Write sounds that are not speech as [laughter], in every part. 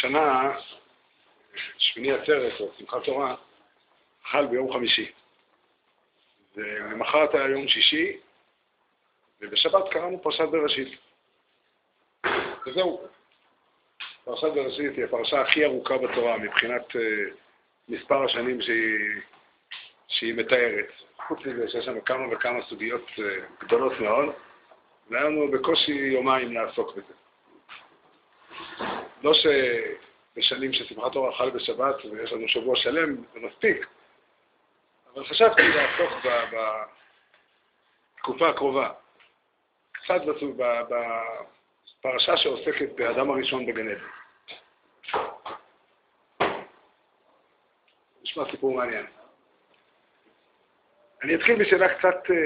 השנה, שמיני עצרת או שמחת תורה, חל ביום חמישי. ולמחרת היה יום שישי, ובשבת קראנו פרשת בראשית. וזהו. פרשת בראשית היא הפרשה הכי ארוכה בתורה מבחינת uh, מספר השנים שהיא, שהיא מתארת. חוץ מזה שיש לנו כמה וכמה סוגיות uh, גדולות מאוד, והיה לנו בקושי יומיים לעסוק בזה. לא שבשנים ששמחת תורה חל בשבת ויש לנו שבוע שלם, זה מספיק, אבל חשבתי לעסוק בתקופה הקרובה, קצת בפרשה שעוסקת באדם הראשון בגן עדן. נשמע סיפור מעניין. אני אתחיל בשאלה קצת אה,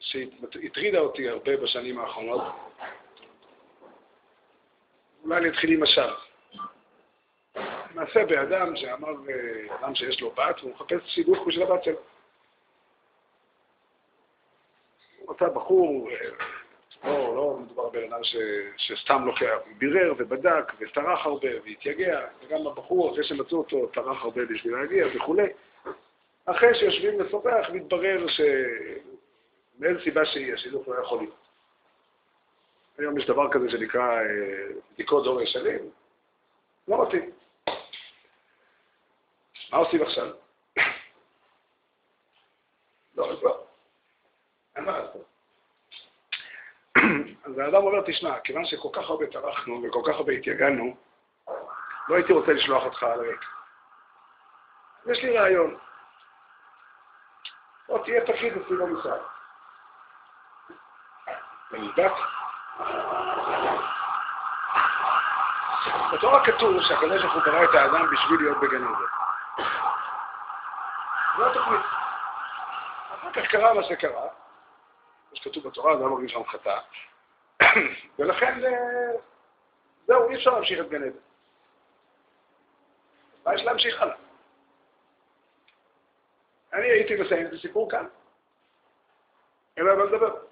שהטרידה אותי הרבה בשנים האחרונות. אולי אני אתחיל עם השאר. למעשה באדם שאמר, אה, אדם שיש לו בת, הוא מחפש שידוך בשביל הבת שלו. הוא מצא בחור, אה, לא, לא מדובר בבן אדם שסתם לוקח, הוא בירר ובדק וטרח הרבה והתייגע, וגם הבחור, אחרי שמצאו אותו, טרח הרבה בשביל להגיע וכולי. אחרי שיושבים לשוחח, מתברר שמאיזה סיבה שהיא, השידוך לא יכול להיות. היום יש דבר כזה שנקרא אה, בדיקות דור ישנים, לא מתאים. מה עושים עכשיו? [coughs] לא, אז לא. [coughs] אז האדם אומר, תשמע, כיוון שכל כך הרבה טרחנו וכל כך הרבה התייגענו, לא הייתי רוצה לשלוח אותך על ריק. יש לי רעיון. בוא תהיה פקיד אצלי במשרד. ונבדק. בתורה כתוב שהקדוש ברוך הוא ברא את האדם בשביל להיות בגן עדן. זו התוכנית. אחר כך קרה מה שקרה, כמו שכתוב בתורה, אדם הראשון חטא, [clears throat] ולכן אה, זהו, אי אפשר להמשיך את גן עדן. מה יש להמשיך הלאה? אני הייתי מסיים את הסיפור כאן. אין לו מה לדבר.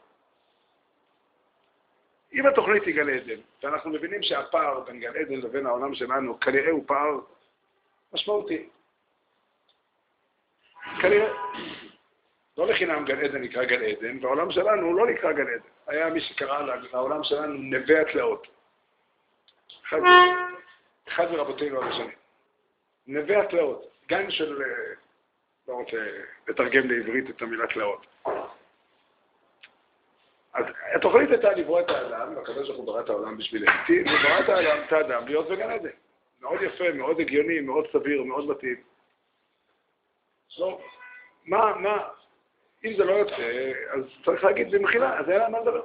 אם התוכנית היא גן עדן, ואנחנו מבינים שהפער בין גן עדן לבין העולם שלנו כנראה הוא פער משמעותי. כנראה. לא לחינם גן עדן נקרא גן עדן, והעולם שלנו לא נקרא גן עדן. היה מי שקרא לעולם שלנו נווה התלאות. אחד, אחד מרבותינו הראשונים. נווה התלאות. גן של... אה, לא רוצה לתרגם לעברית את המילה תלאות. אז התוכנית הייתה לברוא את האדם, והקדוש ברוך הוא ברא את העולם בשביל אמיתי, וברא את האדם, את האדם להיות בגן עדן. מאוד יפה, מאוד הגיוני, מאוד סביר, מאוד מתאים. לא, מה, מה, אם זה לא יוצא, אז צריך להגיד במחילה, אז אין על מה לדבר.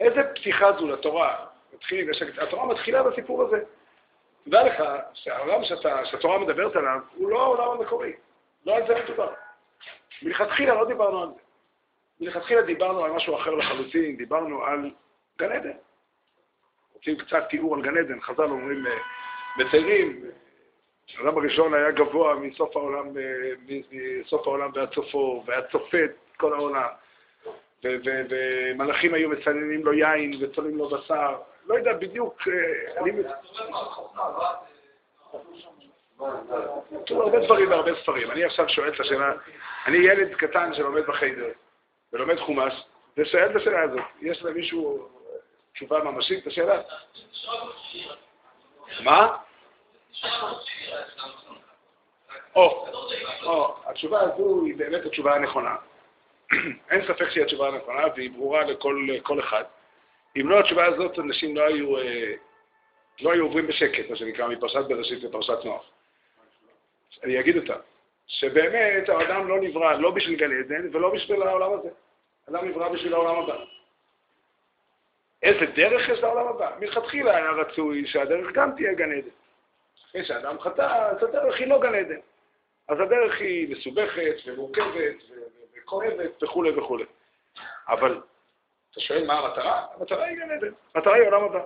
איזה פתיחה זו לתורה? מתחיל, התורה מתחילה בסיפור הזה. תדע לך שהעולם שאתה, שהתורה מדברת עליו הוא לא העולם המקורי, לא על זה מדובר. מלכתחילה לא דיברנו על זה. מלכתחילה דיברנו על משהו אחר לחלוטין, דיברנו על גן עדן. רוצים קצת תיאור על גן עדן, חז"ל אומרים, אה, מציירים, האדם הראשון היה גבוה מסוף העולם, אה, מסוף העולם ועד סופו, והיה צופה את כל העולם. ומלאכים היו מצננים לו יין וצולים לו בשר. לא יודע בדיוק, אה, אני... הרבה דברים והרבה ספרים. אני עכשיו שואל את השאלה, אני ילד קטן שלומד בחיידר ולומד חומש, ושואל את השאלה הזאת, יש למישהו תשובה ממשית לשאלה? מה? או, או, התשובה הזו היא באמת התשובה הנכונה. [clears throat] אין ספק שהיא התשובה הנכונה, והיא ברורה לכל אחד. אם לא התשובה הזאת, אנשים לא היו, אה, לא היו עוברים בשקט, מה שנקרא, מפרשת בראשית לפרשת נוח. אני אגיד אותה. שבאמת האדם לא נברא לא בשביל גן עדן ולא בשביל העולם הזה. האדם נברא בשביל העולם הבא. איזה דרך יש לעולם הבא? מלכתחילה היה רצוי שהדרך גם תהיה גן עדן. אחרי שאדם חטא, אז הדרך היא לא גן עדן. אז הדרך היא מסובכת ומורכבת וכואבת וכולי וכולי. אבל אתה שואל מה המטרה? המטרה היא גן עדן. המטרה היא עולם הבא.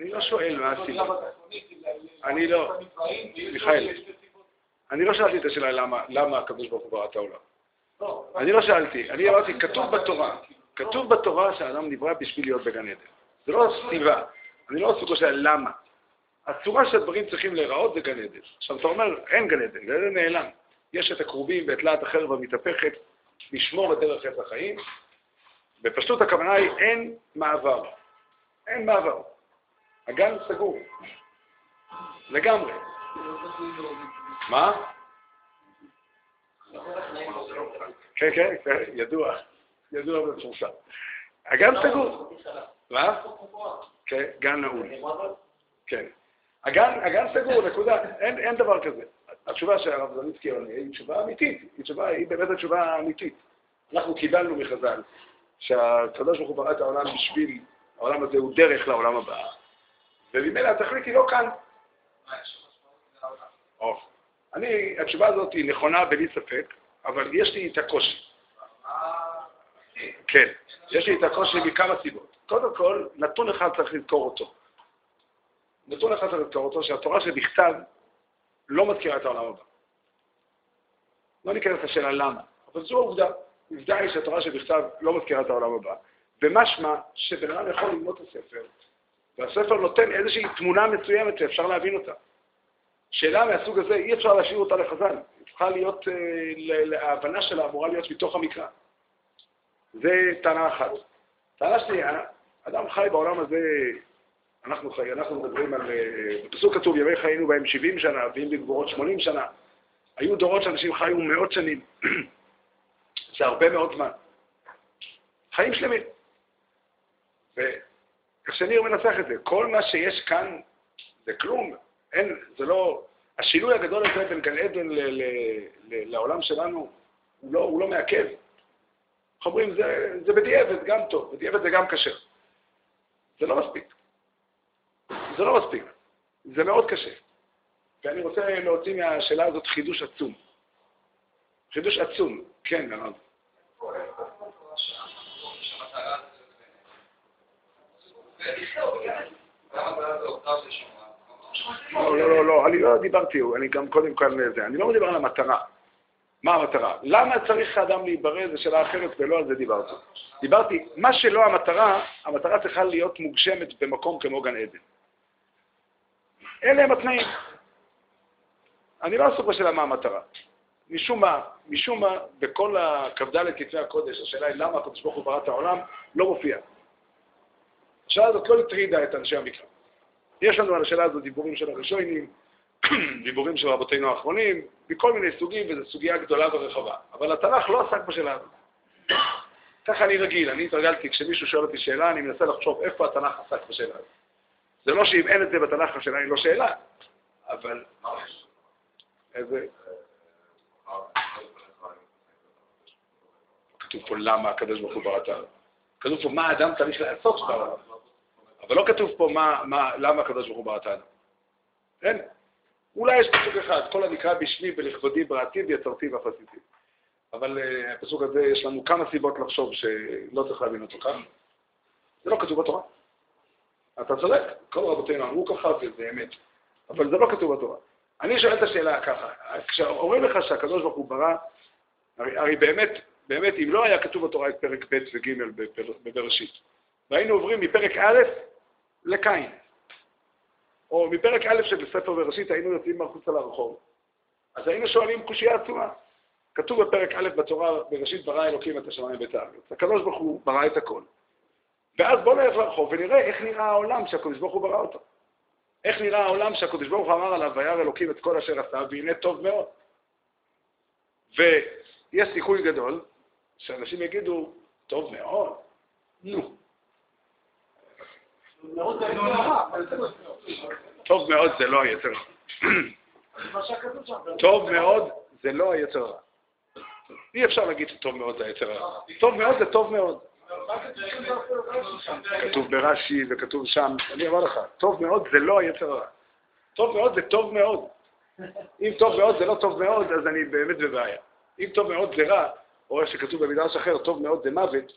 אני לא שואל מה הסיבה. אני לא, מיכאל, אני לא שאלתי את השאלה למה הקדוש ברוך הוא ברא את העולם. אני לא שאלתי, אני אמרתי, כתוב בתורה, כתוב בתורה שהאדם נברא בשביל להיות בגן עדן. זה לא סיבה, אני לא עסוק בשאלה למה. הצורה שהדברים צריכים להיראות זה גן עדן. עכשיו, אתה אומר, אין גן עדן, גן עדן נעלם. יש את הכרובים ואת להט החרב המתהפכת, לשמור את דרך עץ החיים. בפשטות הכוונה היא, אין מעבר. אין מעבר. הגן סגור. לגמרי. מה? כן, כן, כן, ידוע. ידוע ומפורסם. הגן סגור. מה? כן, גן נעול. כן. הגן, הגן סגור, נקודה. אין, אין דבר כזה. התשובה שהרב זניצקי עונה היא תשובה אמיתית. היא, תשובה, היא באמת התשובה האמיתית. אנחנו קיבלנו מחז"ל שהקדוש ברוך הוא ברא את העולם בשביל, העולם הזה הוא דרך לעולם הבא, וממילא התכלית היא לא כאן. אני, התשובה הזאת היא נכונה בלי ספק, אבל יש לי את הקושי. כן, יש לי את הקושי מכמה סיבות. קודם כל, נתון אחד צריך לזכור אותו. נתון אחד צריך לזכור אותו, שהתורה שבכתב לא מזכירה את העולם הבא. לא ניכנס לשאלה למה, אבל זו העובדה. עובדה היא שהתורה שבכתב לא מזכירה את העולם הבא, ומשמע שבן אדם יכול ללמוד את הספר, והספר נותן איזושהי תמונה מסוימת שאפשר להבין אותה. שאלה מהסוג הזה, אי אפשר להשאיר אותה לחז"ל. היא צריכה להיות, אה, ההבנה שלה אמורה להיות מתוך המקרא. זה טענה אחת. טענה שנייה, אדם חי בעולם הזה, אנחנו, חי, אנחנו מדברים על, אה, בפסוק כתוב, ימי חיינו בהם 70 שנה, ואם בגבורות 80 שנה. היו דורות שאנשים חיו מאות שנים. [clears throat] זה הרבה מאוד זמן. חיים שלמים. ואיך שניר מנסח את זה, כל מה שיש כאן זה כלום, אין, זה לא... השינוי הגדול הזה בין גן עדן ל, ל, ל, לעולם שלנו, הוא לא, הוא לא מעכב. איך אומרים, זה, זה בדיעבד גם טוב, בדיעבד זה גם קשה. זה לא מספיק. זה לא מספיק. זה מאוד קשה. ואני רוצה להוציא מהשאלה הזאת חידוש עצום. חידוש עצום, כן, הרב. לא, לא, לא, אני לא דיברתי, אני גם קודם כל זה, אני לא מדבר על המטרה. מה המטרה? למה צריך האדם להיברא? זו שאלה אחרת ולא על זה דיברתי. דיברתי, מה שלא המטרה, המטרה צריכה להיות מוגשמת במקום כמו גן עדן. אלה הם התנאים. אני לא עסוק בשאלה מה המטרה. משום מה, משום מה, בכל הכ"ד כתבי הקודש, השאלה היא למה הקדוש ברוך הוא ברא את העולם, לא מופיע. השאלה הזאת לא הטרידה את אנשי המקרא. יש לנו על השאלה הזאת דיבורים של הראשונים, דיבורים של רבותינו האחרונים, מכל מיני סוגים, וזו סוגיה גדולה ורחבה. אבל התנ"ך לא עסק בשאלה הזאת. ככה אני רגיל, אני התרגלתי, כשמישהו שואל אותי שאלה, אני מנסה לחשוב איפה התנ"ך עסק בשאלה הזאת. זה לא שאם אין את זה בתנ"ך, השאלה היא לא שאלה, אבל... איזה... כתוב פה למה הקדוש ברוך הוא ברא את. כתוב פה מה האדם צריך לעשות בעולם. אבל לא כתוב פה מה, מה, למה הקדוש ברוך הוא ברא את האדם. אין. אולי יש פסוק אחד, כל הנקרא בשמי ולכבודי בראתי ויצרתי ואפסיתי. אבל uh, הפסוק הזה, יש לנו כמה סיבות לחשוב שלא צריך להבין אותו כאן. זה לא כתוב בתורה. אתה צודק, כל רבותינו אמרו ככה וזה אמת, אבל זה לא כתוב בתורה. אני שואל את השאלה ככה, כשאומרים לך שהקדוש ברוך הוא ברא, הרי, הרי באמת, באמת, אם לא היה כתוב בתורה את פרק ב' וג' בבראשית, והיינו עוברים מפרק א' לקין, או מפרק א' שבספר בראשית היינו יוצאים מחוצה לרחוב, אז היינו שואלים קושייה עצומה. כתוב בפרק א' בתורה, בראשית ברא אלוקים את השמיים ואת הארץ. הקדוש ברוך הוא ברא את הכל. ואז בואו נלך לרחוב ונראה איך נראה העולם שהקדוש ברוך הוא ברא אותו. איך נראה העולם שהקדוש ברוך הוא אמר עליו, וירא אלוקים את כל אשר עשה, והנה טוב מאוד. ויש סיכוי גדול שאנשים יגידו, טוב מאוד, נו. טוב מאוד זה לא היצר טוב מאוד זה לא היצר הרע. אי אפשר להגיד שטוב מאוד זה היצר הרע. טוב מאוד זה טוב מאוד. כתוב ברש"י וכתוב שם, אני אומר לך, טוב מאוד זה לא היצר הרע. טוב מאוד זה טוב מאוד. אם טוב מאוד זה לא טוב מאוד, אז אני באמת בבעיה. אם טוב מאוד זה רע, או איך שכתוב במדרש אחר, טוב מאוד זה מוות,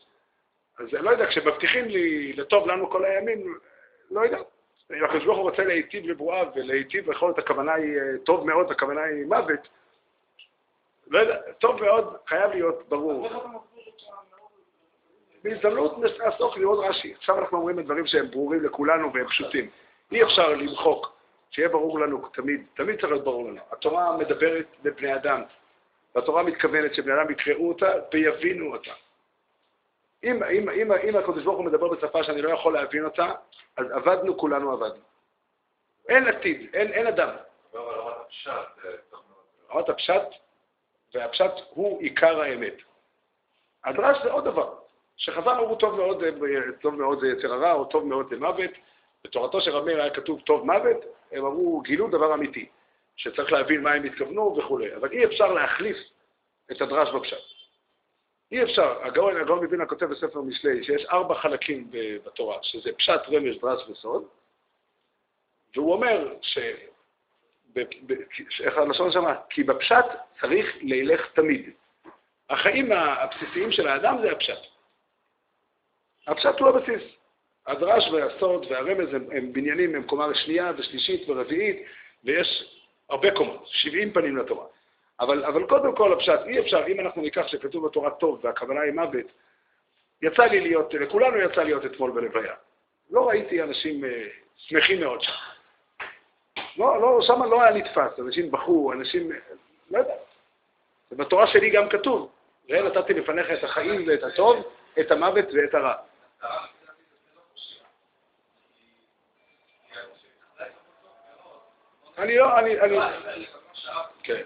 אז אני לא יודע, כשמבטיחים לי לטוב לנו כל הימים, לא יודע. אם הקדוש ברוך הוא רוצה להיטיב לברואיו ולהיטיב, יכול להיות הכוונה היא אה, טוב מאוד, הכוונה היא מוות, לא יודע, טוב מאוד, חייב להיות ברור. בהזדמנות נעסוק לראות רש"י. עכשיו אנחנו אומרים את דברים שהם ברורים לכולנו והם פשוטים. אי אפשר למחוק, שיהיה ברור לנו תמיד, תמיד צריך להיות ברור לנו. התורה מדברת לבני אדם, והתורה מתכוונת שבני אדם יקראו אותה ויבינו אותה. אם, אם, אם, אם הקדוש ברוך הוא מדבר בשפה שאני לא יכול להבין אותה, אז עבדנו, כולנו עבדנו. אין עתיד, אין, אין אדם. רמת הפשט, והפשט הוא עיקר האמת. הדרש זה עוד דבר, שחז"ל אמרו טוב מאוד, טוב מאוד זה יצר הרע, או טוב מאוד זה מוות. בתורתו של רב מאיר היה כתוב טוב מוות, הם אמרו, גילו דבר אמיתי, שצריך להבין מה הם התכוונו וכולי. אבל אי אפשר להחליף את הדרש בפשט. אי אפשר. הגאון, הגאון מבינה כותב בספר משלי שיש ארבע חלקים בתורה, שזה פשט, רמז, דרש וסוד, והוא אומר ש... איך הלשון שמה? כי בפשט צריך לילך תמיד. החיים הבסיסיים של האדם זה הפשט. הפשט הוא הבסיס. הדרש והסוד והרמז הם, הם בניינים הם קומה שנייה ושלישית ורביעית, ויש הרבה קומות, 70 פנים לתורה. אבל, אבל קודם כל הפשט, אי אפשר, אם אנחנו ניקח שכתוב בתורה טוב והכוונה היא מוות, יצא לי להיות, לכולנו יצא להיות אתמול בלוויה. לא ראיתי אנשים אה, שמחים מאוד שם. לא, לא, שם לא היה נתפס, אנשים בכו, אנשים, לא יודע. ובתורה שלי גם כתוב, ראה נתתי לפניך את החיים ואת הטוב, את המוות ואת הרע. אני לא, אני, אני... כן.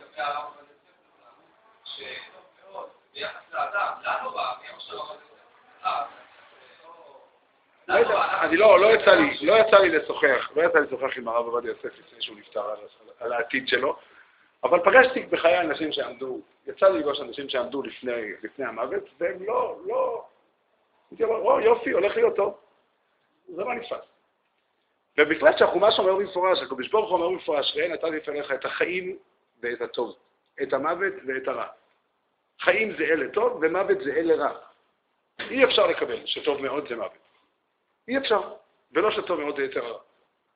אני לא, לא יצא לי, לא יצא לי לשוחח, לא יצא לי לשוחח עם הרב עובדיה יוסף לפני שהוא נפטר על העתיד שלו, אבל פגשתי בחיי אנשים שעמדו, יצא לי לפגוש אנשים שעמדו לפני המוות, והם לא, לא, הייתי אומר, או יופי, הולך להיות טוב. זה מה נתפס. ובפרט שהחומש אומר במפורש, הקדוש ברוך הוא אומר במפורש, ראה נתתי לפניך את החיים ואת הטוב, את המוות ואת הרע. חיים זה אלה טוב ומוות זה אלה רע. אי אפשר לקבל שטוב מאוד זה מוות. אי אפשר, ולא שטוב מאוד זה יצר הרע.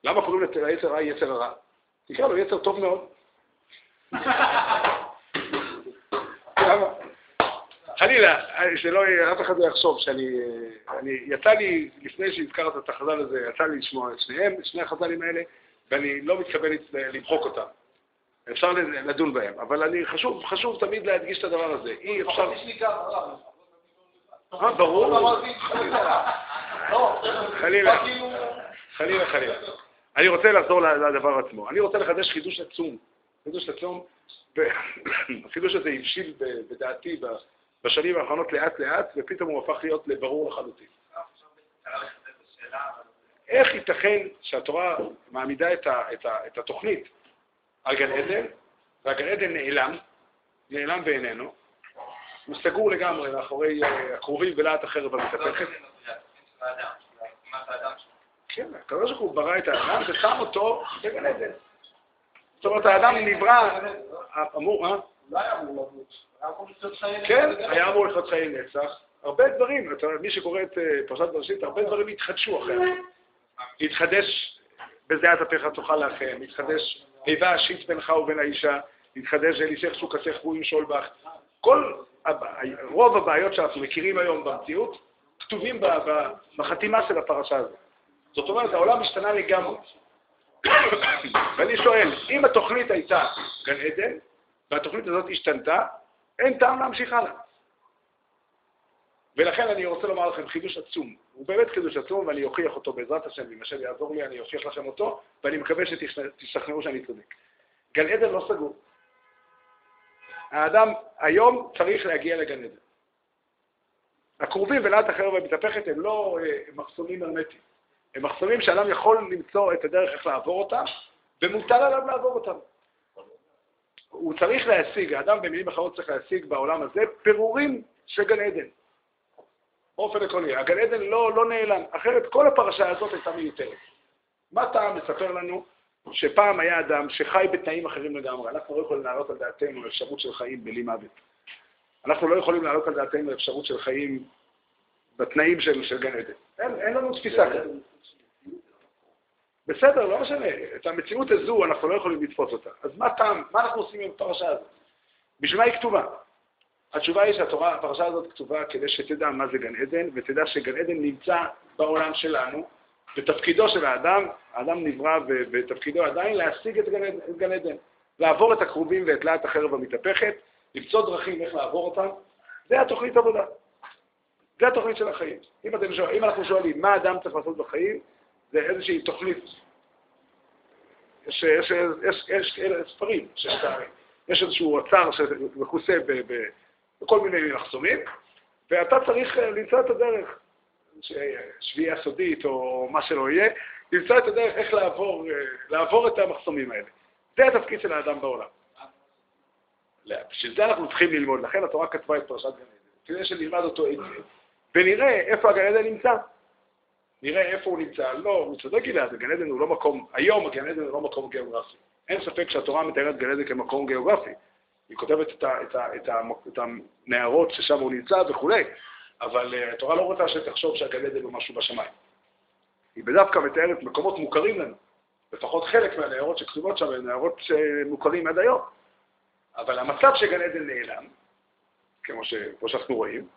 למה קוראים ליצר רע יצר הרע? תקרא לו יצר טוב מאוד. חלילה, שלא, אף אחד לא יחשוב שאני, אני, יצא לי, לפני שהזכרת את החז"ל הזה, יצא לי לשמוע את שניהם, שני החז"לים האלה, ואני לא מתכוון למחוק אותם. אפשר לדון בהם, אבל אני, חשוב, חשוב תמיד להדגיש את הדבר הזה. אי אפשר... אה, ברור. חלילה, חלילה, חלילה. אני רוצה לחזור לדבר עצמו. אני רוצה לחדש חידוש עצום. חידוש עצום, החידוש [coughs] הזה הבשיל בדעתי בשנים האחרונות לאט לאט, ופתאום הוא הפך להיות לברור לחלוטין. איך ייתכן שהתורה מעמידה את התוכנית על גן עדן, והגן עדן נעלם, נעלם בעינינו, הוא סגור לגמרי מאחורי אה, הכרובים ולהט החרב המתהפכת. כן, הקדוש ברוך הוא ברא את האדם ושם אותו בגן עדן. זאת אומרת, האדם נברא, אמור, אה? לא היה אמור למות. כן, היה אמור לחיות חיי נצח. הרבה דברים, מי שקורא את אה, פרשת בראשית, הרבה דברים התחדשו אחרי התחדש בזיעת אפיך תאכל לכם, התחדש איבה השיט בינך ובין האישה, התחדש אלישך שוקתך והוא ימשול בך. כל, רוב הבעיות שאנחנו מכירים היום במציאות, כתובים בחתימה של הפרשה הזאת. זאת אומרת, העולם השתנה לגמרי. ואני שואל, אם התוכנית הייתה גן עדן, והתוכנית הזאת השתנתה, אין טעם להמשיך הלאה. ולכן אני רוצה לומר לכם חידוש עצום. הוא באמת חידוש עצום, ואני אוכיח אותו בעזרת השם, אם השם יעזור לי, אני אוכיח לכם אותו, ואני מקווה שתשתכנעו שאני צודק. גן עדן לא סגור. האדם היום צריך להגיע לגן עדן. הכרובים ולעת החרב המתהפכת הם לא אה, מחסומים הרמטיים. הם מחסומים שאדם יכול למצוא את הדרך איך לעבור אותם, ומוטל עליו לעבור אותם. הוא צריך להשיג, האדם במילים אחרות צריך להשיג בעולם הזה פירורים של גן עדן. באופן עקרוני, הגן עדן לא, לא נעלם, אחרת כל הפרשה הזאת הייתה מיותרת. מה טעם לספר לנו שפעם היה אדם שחי בתנאים אחרים לגמרי? אנחנו לא יכולים להעלות על דעתנו אפשרות של חיים בלי מוות. אנחנו לא יכולים להעלות על דעתנו אפשרות של חיים בתנאים של, של גן עדן. אין, אין לנו תפיסה כזאת. בסדר, לא משנה. את המציאות הזו אנחנו לא יכולים לתפוס אותה. אז מה טעם, מה אנחנו עושים עם הפרשה הזאת? בשביל מה היא כתובה? התשובה היא שהתורה, הפרשה הזאת כתובה כדי שתדע מה זה גן עדן, ותדע שגן עדן נמצא בעולם שלנו, ותפקידו של האדם, האדם נברא ותפקידו עדיין להשיג את גן, את גן עדן, לעבור את הכרובים ואת להט החרב המתהפכת, למצוא דרכים איך לעבור אותם, זה התוכנית עבודה. זה התוכנית של החיים. אם, אתם שואל, אם אנחנו שואלים מה אדם צריך לעשות בחיים, זה איזושהי תוכנית. יש, יש, יש, יש, יש ספרים, יש איזשהו אוצר שמכוסה בכל מיני מחסומים, ואתה צריך אה, למצוא את הדרך, שביעייה סודית או מה שלא יהיה, למצוא את הדרך איך לעבור, אה, לעבור את המחסומים האלה. זה התפקיד של האדם בעולם. בשביל זה אנחנו צריכים ללמוד, לכן התורה כתבה את פרשת גן עדן, כדי שנלמד אותו היטב, ונראה איפה הגן עדן נמצא. נראה איפה הוא נמצא. לא, הוא צודק גלעד, גן עדן הוא לא מקום, היום הגן עדן הוא לא מקום גיאוגרפי. אין ספק שהתורה מתארת גן עדן כמקום גיאוגרפי. היא כותבת את, ה, את, ה, את, ה, את הנערות ששם הוא נמצא וכולי, אבל uh, התורה לא רוצה שתחשוב שהגן עדן הוא משהו בשמיים. היא בדווקא מתארת מקומות מוכרים לנו. לפחות חלק מהנערות שכתובות שם הן נערות שמוכרים עד היום. אבל המצב שגן עדן נעלם, כמו, ש, כמו שאנחנו רואים,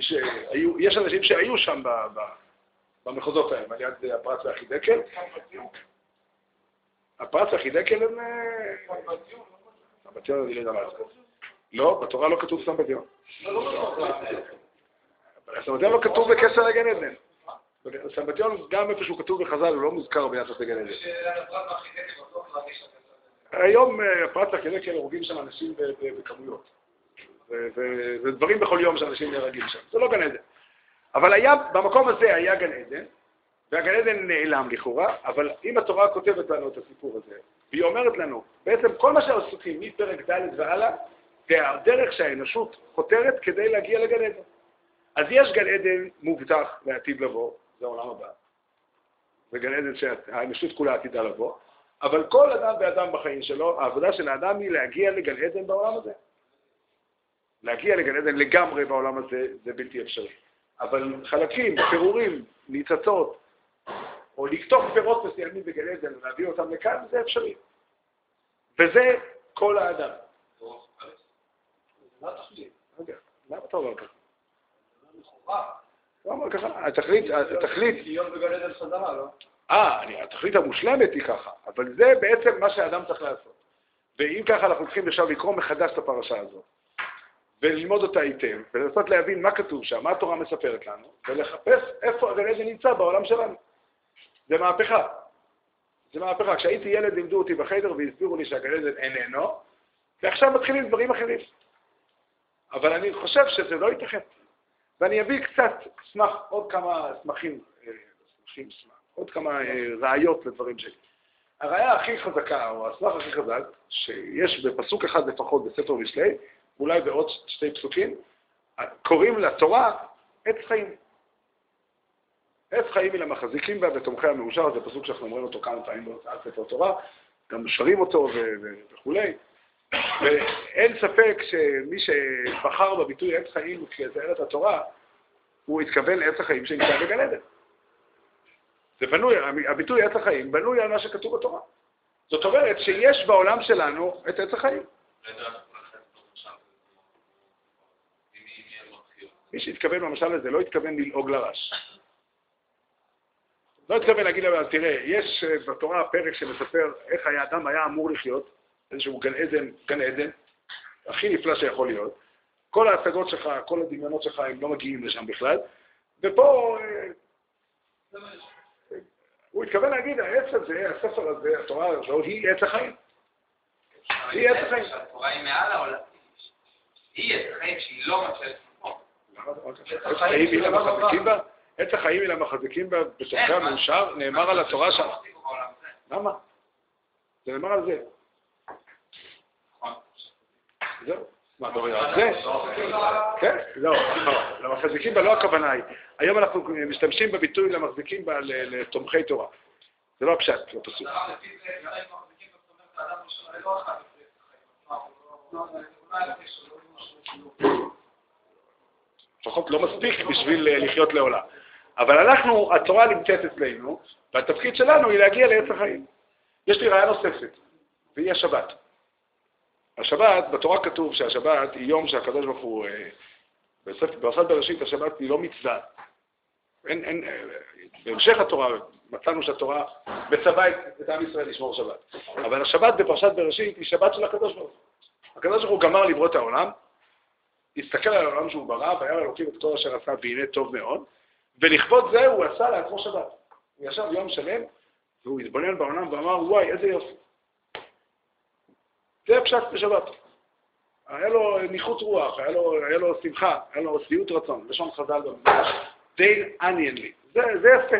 שהיו, יש אנשים שהיו שם ב, ב, במחוזות האלה, על יד הפרץ והחידקל. הפרץ והחידקל הם... סמבטיון אני לא זה. לא, בתורה לא כתוב סמבטיון. סמבטיון לא כתוב בקשר לגן עדן. סמבטיון, גם איפה שהוא כתוב בחז"ל, הוא לא מוזכר ביחס לגן עדן. היום הפרט והחידקל הורגים שם אנשים בכמויות. ודברים בכל יום שאנשים נהרגים שם. זה לא גן עדן. אבל היה, במקום הזה היה גן עדן, והגן עדן נעלם לכאורה, אבל אם התורה כותבת לנו את הסיפור הזה, והיא אומרת לנו, בעצם כל מה שעסוקים מפרק ד' והלאה, זה הדרך שהאנושות חותרת כדי להגיע לגן עדן. אז יש גן עדן מובטח לעתיד לבוא, זה העולם הבא, וגן עדן שהאנושות כולה עתידה לבוא, אבל כל אדם ואדם בחיים שלו, העבודה של האדם היא להגיע לגן עדן בעולם הזה. להגיע לגן עדן לגמרי בעולם הזה זה בלתי אפשרי. אבל חלקים, פירורים, ניצצות, או לקטוף פירות מסוימים בגן עדן ולהביא אותם לכאן, זה אפשרי. וזה כל האדם. למה אתה אומר ככה? לא אומר ככה, התכלית, התכלית... לא? אה, התכלית המושלמת היא ככה, אבל זה בעצם מה שהאדם צריך לעשות. ואם ככה אנחנו צריכים עכשיו לקרוא מחדש את הפרשה הזאת. וללמוד אותה היטב, ולנסות להבין מה כתוב שם, מה התורה מספרת לנו, ולחפש איפה הגן עדן נמצא בעולם שלנו. זה מהפכה. זה מהפכה. כשהייתי ילד לימדו אותי בחדר והסבירו לי שהגן איננו, ועכשיו מתחילים דברים אחרים. אבל אני חושב שזה לא ייתכן. ואני אביא קצת, אשמח, עוד כמה סמכים, אה, סמכים, סמך, עוד כמה אה, ראיות לדברים שלי. הראיה הכי חזקה, או הסמך הכי חזק, שיש בפסוק אחד לפחות בספר משלי, אולי בעוד שתי פסוקים, קוראים לתורה עץ חיים. עץ חיים היא למחזיקים בה ותומכי המאושר, זה פסוק שאנחנו אומרים אותו כמה פעמים בהוצאת ספר תורה, גם שרים אותו וכולי. ואין ספק שמי שבחר בביטוי עץ חיים כתאר את התורה, הוא התכוון לעץ החיים שנמצא בגן עדן. זה בנוי, הביטוי עץ החיים בנוי על מה שכתוב בתורה. זאת אומרת שיש בעולם שלנו את עץ החיים. מי שהתכוון במשל הזה לא התכוון ללעוג לרש. לא התכוון להגיד להם, תראה, יש אה, בתורה פרק שמספר איך האדם היה אמור לחיות, איזשהו גן עדן, גן עדן, הכי נפלא שיכול להיות. כל ההצגות שלך, כל הדמיונות שלך, הם לא מגיעים לשם בכלל. ופה אה, הוא התכוון להגיד, העץ הזה, הספר הזה, התורה הזו, היא עץ החיים. היא עץ החיים. התורה היא מעל העולם. היא עץ החיים שהיא לא מצלת עץ החיים היא למחזיקים בה? עץ החיים היא למחזיקים בה בתוכי המאושר? נאמר על התורה שם. למה? זה נאמר על זה. זהו. מה, אתה אומר על זה? כן, לא, למחזיקים בה לא הכוונה היא. היום אנחנו משתמשים בביטוי למחזיקים בה לתומכי תורה. זה לא הפשט, לא פסוק. לפחות לא מספיק בשביל אה, לחיות לעולם. אבל אנחנו, התורה נמצאת אצלנו, והתפקיד שלנו היא להגיע לעץ החיים. יש לי רעיה נוספת, והיא השבת. השבת, בתורה כתוב שהשבת היא יום שהקדוש ברוך הוא, אה, בפרשת בראשית השבת היא לא מצווה. אין, אין, אה, בהמשך התורה מצאנו שהתורה מצווה את עם ישראל לשמור שבת. אבל השבת בפרשת בראשית היא שבת של הקדוש ברוך הוא. הקדוש ברוך הוא גמר לברוא את העולם, הסתכל על העולם שהוא ברא, והיה אלוקים את כל אשר עשה והנה טוב מאוד, ולכבוד זה הוא עשה לעצמו שבת. הוא ישב יום שלם, והוא התבונן בעולם ואמר, וואי, איזה יופי. זה פשט בשבת. היה לו ניחות רוח, היה לו, היה לו שמחה, היה לו שביעות רצון, לשון חז"ל במדרש, די עניין לי. זה, זה יפה,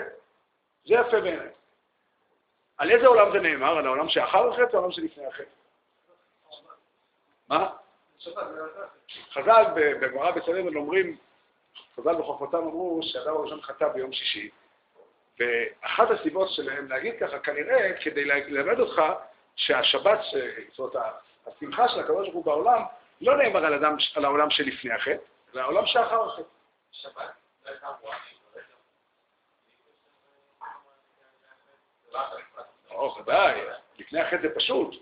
זה יפה בעיניי. על איזה עולם זה נאמר? על העולם שאחר החטא או העולם שלפני החטא? מה? חז"ל בגמרא בצלם אומרים, חז"ל בחוכמתם אמרו שאדם הראשון חטא ביום שישי, ואחת הסיבות שלהם להגיד ככה, כנראה כדי ללמד אותך שהשבת, זאת אומרת, השמחה של הקדוש ברוך הוא בעולם, לא נאמר על, אדם, על העולם שלפני החטא, אלא העולם שאחר החטא. שבת? או, ודאי, לפני החטא זה פשוט,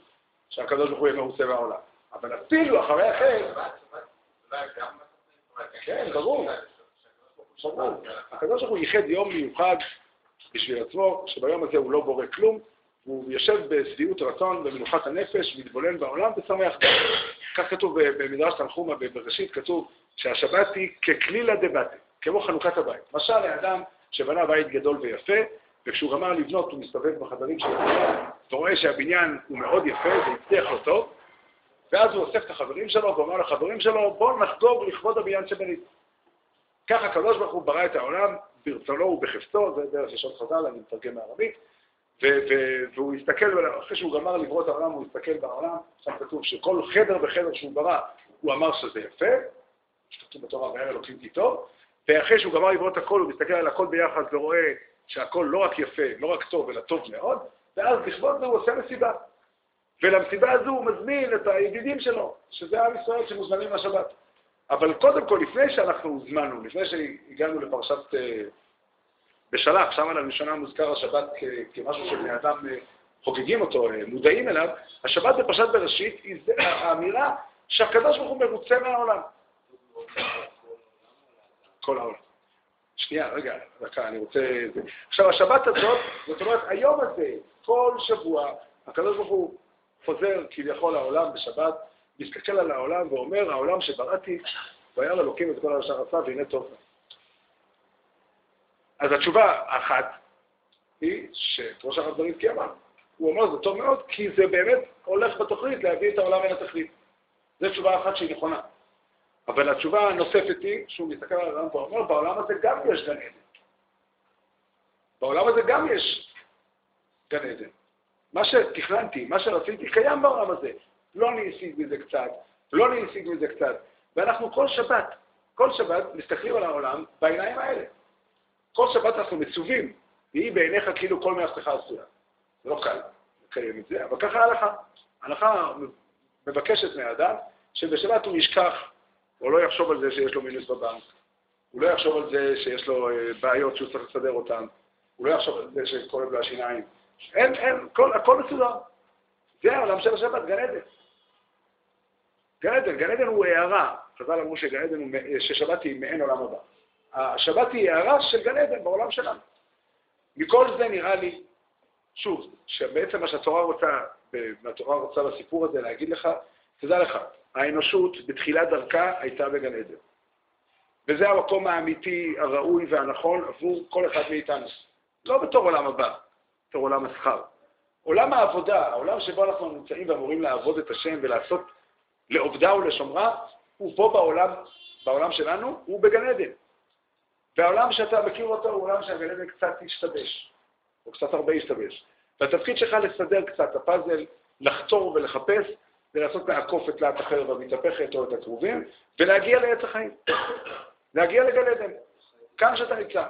שהקדוש ברוך הוא יהיה מרוצה בעולם. אבל אפילו אחרי החטא... כן, ברור. ברור. הקדוש ברוך הוא ייחד יום מיוחד בשביל עצמו, שביום הזה הוא לא בורא כלום, הוא יושב בשביעות רצון, במנוחת הנפש, מתבונן בעולם ושמח. כך כתוב במדרש תנחומה בראשית, כתוב שהשבת היא ככלילה דבתי, כמו חנוכת הבית. משל לאדם שבנה בית גדול ויפה, וכשהוא גמר לבנות הוא מסתובב בחדרים של הבניין, ורואה שהבניין הוא מאוד יפה והצליח לו טוב, ואז הוא אוסף את החברים שלו ואומר לחברים שלו, בואו נחגוג לכבוד הבניין שבנית. ככה הקדוש ברוך הוא ברא את העולם ברצונו ובחפצו, זה דרך לשון חז"ל, אני מתרגם מארמית, והוא הסתכל, אחרי שהוא גמר לברוא את העולם, הוא הסתכל בעולם, שם כתוב שכל חדר וחדר שהוא ברא, הוא אמר שזה יפה, שכתוב בתורה, וירא אלוקים כי ואחרי שהוא גמר לברוא את הכל, הוא מסתכל על הכל ביחד ורואה שהכל לא רק יפה, לא רק טוב, אלא טוב מאוד, ואז לכבוד זה הוא עושה מסיבה. ולמסיבה הזו הוא מזמין את הידידים שלו, שזה עם ישראל שמוזמנים לשבת. אבל קודם כל, לפני שאנחנו הוזמנו, לפני שהגענו לפרשת אה, בשלח, שם לראשונה מוזכר השבת כמשהו שבני אדם אה, חוגגים אותו, אה, מודעים אליו, השבת בפרשת בראשית היא האמירה שהקדוש ברוך הוא מרוצה מהעולם. כל העולם. שנייה, רגע, דקה, אני רוצה... עכשיו, השבת הזאת, זאת אומרת, היום הזה, כל שבוע, הקדוש ברוך הוא חוזר כביכול לעולם בשבת, מסתכל על העולם ואומר, העולם שבראתי, וירא אלוקים את כל אשר עשה והנה טוב. אז התשובה האחת היא שכמו שאנחנו דברים כי אמר, הוא אומר זה טוב מאוד, כי זה באמת הולך בתוכנית להביא את העולם אל התכלית. זו תשובה אחת שהיא נכונה. אבל התשובה הנוספת היא, שהוא מסתכל על העולם ואומר, בעולם הזה גם יש גן עדן. בעולם הזה גם יש גן עדן. מה שתכננתי, מה שרציתי, קיים בעולם הזה. לא אני אשיג מזה קצת, לא אני אשיג מזה קצת. ואנחנו כל שבת, כל שבת מסתכלים על העולם בעיניים האלה. כל שבת אנחנו מצווים, והיא בעיניך כאילו כל מלאכתך עשויה. זה לא קל לקיים את זה, אבל ככה ההלכה. ההלכה מבקשת מהאדם שבשבת הוא ישכח, או לא יחשוב על זה שיש לו מינוס בבנק, הוא לא יחשוב על זה שיש לו אה, בעיות שהוא צריך לסדר אותן, הוא לא יחשוב על זה שכואב לו השיניים. אין, אין, כל, הכל מסודר. זה העולם של השבת, גן עדן. גן עדן, גן עדן הוא הערה. חז"ל אמרו שגן עדן, ששבת היא מעין עולם הבא. השבת היא הערה של גן עדן בעולם שלנו. מכל זה נראה לי, שוב, שבעצם מה שהתורה רוצה, מה התורה רוצה בסיפור הזה להגיד לך, תדע לך, האנושות בתחילת דרכה הייתה בגן עדן. וזה המקום האמיתי, הראוי והנכון עבור כל אחד מאיתנו. לא בתור עולם הבא, בתור עולם השכר. עולם העבודה, העולם שבו אנחנו נמצאים ואמורים לעבוד את השם ולעשות לעובדה ולשומרה, הוא פה בעולם, בעולם שלנו, הוא בגן עדן. והעולם שאתה מכיר אותו הוא עולם שהגן עדן קצת השתבש, או קצת הרבה השתבש. והתפקיד שלך לסדר קצת, הפאזל, לחתור ולחפש, ולעשות לעקוף את להט החרב המתהפכת או את הכרובים, ולהגיע לעץ החיים. [coughs] להגיע לגן עדן. כאן שאתה נמצא.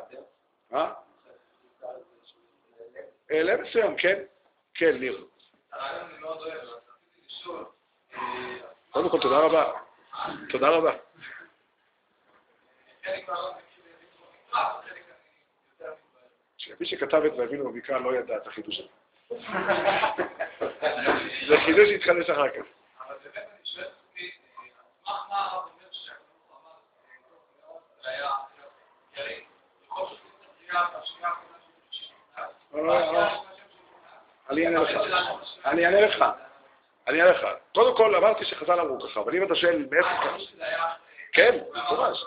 אלה מסוים, כן? כן, ניר. קודם כל, תודה רבה. תודה רבה. שמי שכתב את ואבינו במקרא לא ידע את החידוש הזה. [laughs] זה חידוש שהתחדש אחר כך. אבל באמת אני שואל אותי, מה הרב אומר שהחינוך אמר, זה היה, יריב, בכל זאת, אני אענה לך. אני אענה לך. קודם כל, אמרתי שחז"ל אמרו ככה, אבל אם אתה שואל מאיפה ככה... כן, מפורש.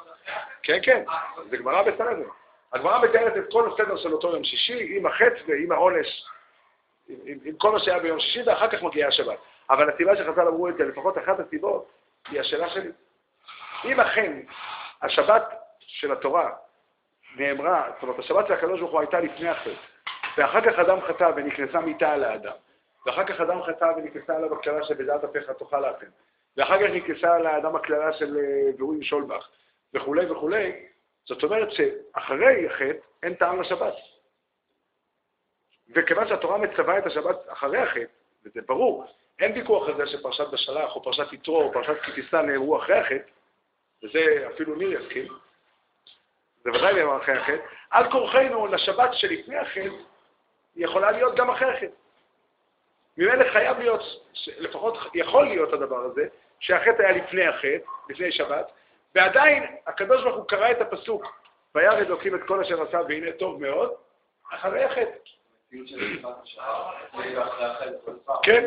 כן, כן, זה גמרא בסנדרין. הגמרא מתארת את כל הסדר של אותו יום שישי, עם החץ ועם העונש, עם, עם כל מה שהיה ביום שישי, ואחר כך מגיעה השבת. אבל הסיבה שחז"ל אמרו את זה, לפחות אחת הסיבות, היא השאלה שלי. אם אכן השבת של התורה נאמרה, זאת אומרת, השבת של הקדוש ברוך הוא הייתה לפני החטא, ואחר כך אדם חטא ונכנסה מיתה על האדם, ואחר כך אדם חטא ונכנסה עליו הקללה שבדעת אפיך תאכל לכם, ואחר כך נכנסה על האדם הקללה של גורים אה, שולבך, וכולי וכולי, זאת אומרת שאחרי החטא אין טעם לשבת. וכיוון שהתורה מצווה את השבת אחרי החטא, וזה ברור, אין ויכוח על זה שפרשת בשלח או פרשת יתרו או פרשת כי תישא נאמרו אחרי החטא, וזה אפילו ניר יסכים, זה ודאי נאמר אחרי החטא, על כורחנו לשבת שלפני החטא, יכולה להיות גם החטא. ממילא חייב להיות, לפחות יכול להיות הדבר הזה, שהחטא היה לפני החטא, לפני שבת, ועדיין הקדוש ברוך הוא קרא את הפסוק, וירד אלוקים את כל אשר עשה והנה טוב מאוד, אחרי החטא. כן,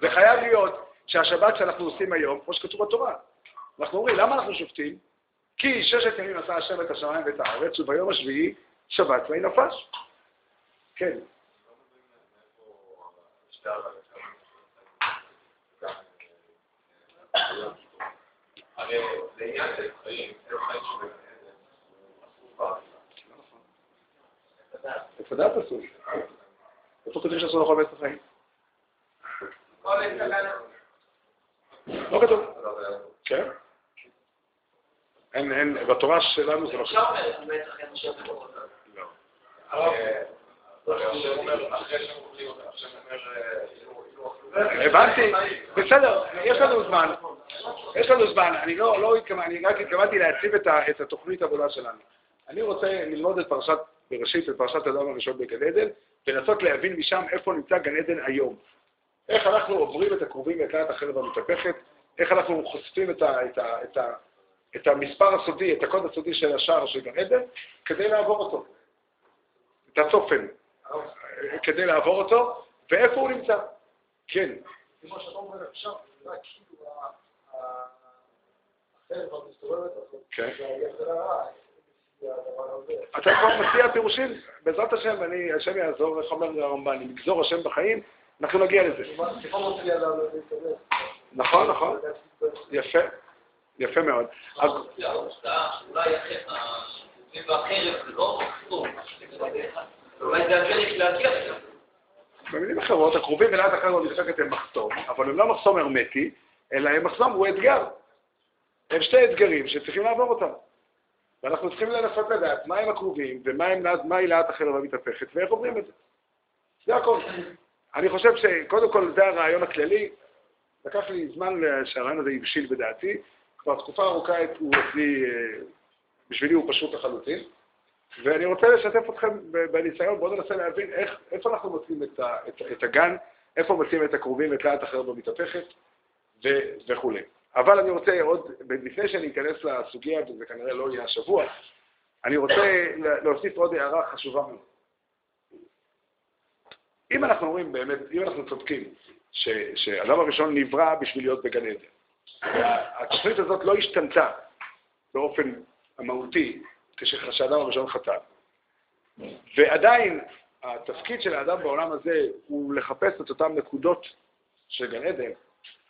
זה חייב להיות שהשבת שאנחנו עושים היום, כמו שכתוב בתורה, אנחנו אומרים, למה אנחנו שופטים? כי ששת ימים עשה השם את השמיים ואת הארץ, וביום השביעי שבת ויהי נפש. כן. הרי לעניין של חיים, חיים איפה דעת אסור? איפה כתוב שאסור לאכול בעץ החיים? לא כתוב. כן? אין, אין, בתורה שלנו זה לא כתוב. הבנתי, בסדר, יש לנו זמן, יש לנו זמן, אני לא, לא התכוונתי, אני רק התכוונתי להציב את התוכנית עבודה שלנו. אני רוצה ללמוד את פרשת בראשית, את פרשת אדם הראשון בגן עדן, ולנסות להבין משם איפה נמצא גן עדן היום. איך אנחנו עוברים את הקרובים לאט החרב המתהפכת, איך אנחנו חושפים את, ה, את, ה, את, ה, את המספר הסודי, את הקוד הסודי של השער של גן עדן, כדי לעבור אותו. את הצופן, כדי לעבור אותו, ואיפה הוא נמצא. כן. כמו שאתה אומר עכשיו, זה כאילו החרב המסתובבת הזאת, כן. אתה כבר מציע פירושים, בעזרת השם, אני, השם יעזור, איך אומר הרמב"ן, אם יגזור השם בחיים, אנחנו נגיע לזה. נכון, נכון, יפה, יפה מאוד. במילים אחרות, הקרובים ולאט אחר במשחקת הם מחסום, אבל הם לא מחסום הרמטי, אלא הם מחסום הוא אתגר. הם שתי אתגרים שצריכים לעבור אותם. ואנחנו צריכים לנסות לדעת מה הם הקרובים ומהי לאט החלב המתהפכת ואיך עוברים את זה. זה הכל. אני חושב שקודם כל זה הרעיון הכללי. לקח לי זמן שהרעיון הזה הבשיל בדעתי. כבר תקופה ארוכה הוא אצלי, אה, בשבילי הוא פשוט לחלוטין. ואני רוצה לשתף אתכם בניסיון, בואו ננסה להבין איך, איפה אנחנו מוצאים את, את, את הגן, איפה מוצאים את הקרובים, את לאט החרב המתהפכת וכולי. אבל אני רוצה עוד, לפני שאני אכנס לסוגיה, וזה כנראה לא יהיה השבוע, אני רוצה להוסיף עוד הערה חשובה מאוד. אם אנחנו אומרים באמת, אם אנחנו צודקים שאדם הראשון נברא בשביל להיות בגן עדן, והתוכנית הזאת לא השתנתה באופן המהותי כשהאדם הראשון חטא, ועדיין התפקיד של האדם בעולם הזה הוא לחפש את אותן נקודות של גן עדן,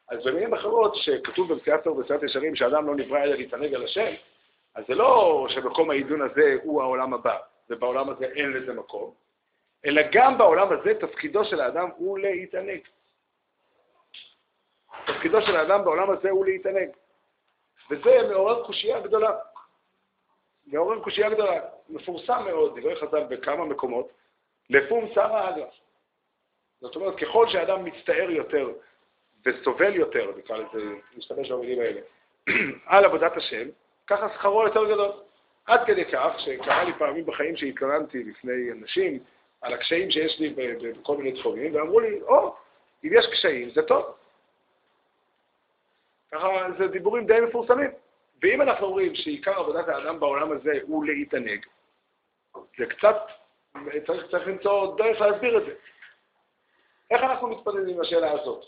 אז במילים אחרות, שכתוב במציאת טוב ובמציאת ישרים שאדם לא נברא אלא להתענג על השם, אז זה לא שמקום העידון הזה הוא העולם הבא, ובעולם הזה אין לזה מקום, אלא גם בעולם הזה תפקידו של האדם הוא להתענג. תפקידו של האדם בעולם הזה הוא להתענג. וזה מעורר קושייה גדולה. מעורר קושייה גדולה. מפורסם מאוד, דברי חז"ל בכמה מקומות, לפום שרה אגרא. זאת אומרת, ככל שאדם מצטער יותר וסובל יותר, נקרא לזה, נשתמש במילים האלה, [clears throat] על עבודת השם, ככה שכרו יותר גדול. עד כדי כך שקרה לי פעמים בחיים שהתכוננתי לפני אנשים על הקשיים שיש לי בכל מיני תחומים, ואמרו לי, או, אם יש קשיים, זה טוב. ככה, זה דיבורים די מפורסמים. ואם אנחנו אומרים שעיקר עבודת האדם בעולם הזה הוא להתענג, זה קצת, צריך, צריך למצוא דרך להסביר את זה. איך אנחנו מתפללים עם השאלה הזאת?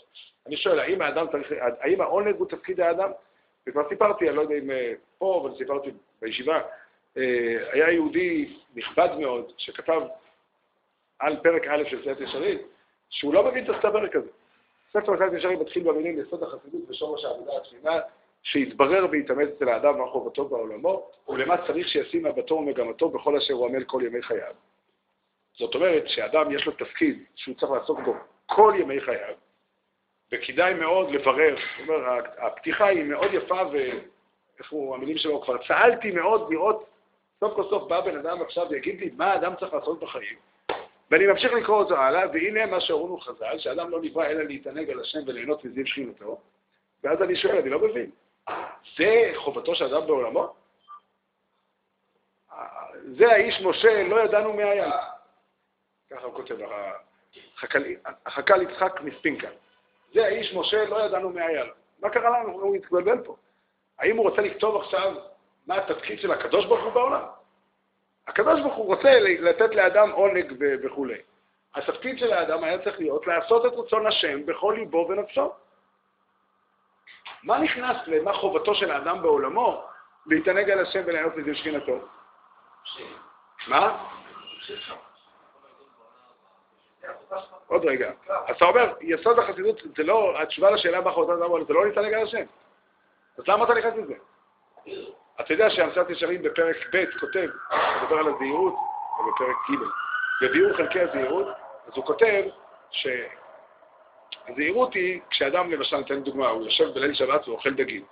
אני שואל, האם האדם צריך, האם העונג הוא תפקיד האדם? וכבר סיפרתי, אני לא יודע אם אה, פה, אבל סיפרתי בישיבה, אה, היה יהודי נכבד מאוד שכתב על פרק א' של סייעת ישרים, שהוא לא מבין את הפרק הזה. ספר סייעת ישרים מתחיל במילים יסוד החסידות ושורש העבודה התמימה, שיתברר ויתאמץ אצל האדם מה חובתו בעולמו, ולמה צריך שישים מבטו ומגמתו בכל אשר הוא עמל כל ימי חייו. זאת אומרת שאדם יש לו תפקיד שהוא צריך לעסוק בו כל ימי חייו, וכדאי מאוד לברר, זאת אומרת, הפתיחה היא מאוד יפה, ואיך הוא, המילים שלו, כבר צהלתי מאוד לראות, סוף כל סוף בא בן אדם עכשיו ויגיד לי מה האדם צריך לעשות בחיים. ואני ממשיך לקרוא אותו הלאה, והנה מה שאומרים חז"ל, שאדם לא נברא אלא להתענג על השם וליהנות מזיו שכינותו, ואז אני שואל, אני לא מבין, זה חובתו של אדם בעולמו? זה האיש משה, לא ידענו מי היה. ככה הוא כותב, החכ"ל יצחק מספינקה. זה האיש משה, לא ידענו מי היה. מה קרה לנו? הוא התבלבל פה. האם הוא רוצה לכתוב עכשיו מה התפקיד של הקדוש ברוך הוא בעולם? הקדוש ברוך הוא רוצה לתת לאדם עונג וכולי. התפקיד של האדם היה צריך להיות לעשות את רצון השם בכל ליבו ונפשו. מה נכנס למה חובתו של האדם בעולמו להתענג על השם וליהנות מזה שכינתו? מה? עוד רגע. אז אתה אומר, יסוד החסידות זה לא, התשובה לשאלה מה חובתו של האדם זה לא להתענג על השם. אז למה אתה נכנס לזה? אתה יודע שהמצאת ישרים בפרק ב' כותב, מדבר על הזהירות, או בפרק ג', בביאור חלקי הזהירות, אז הוא כותב שהזהירות היא, כשאדם למשל, ניתן דוגמה, הוא יושב בליל שבת ואוכל דגים,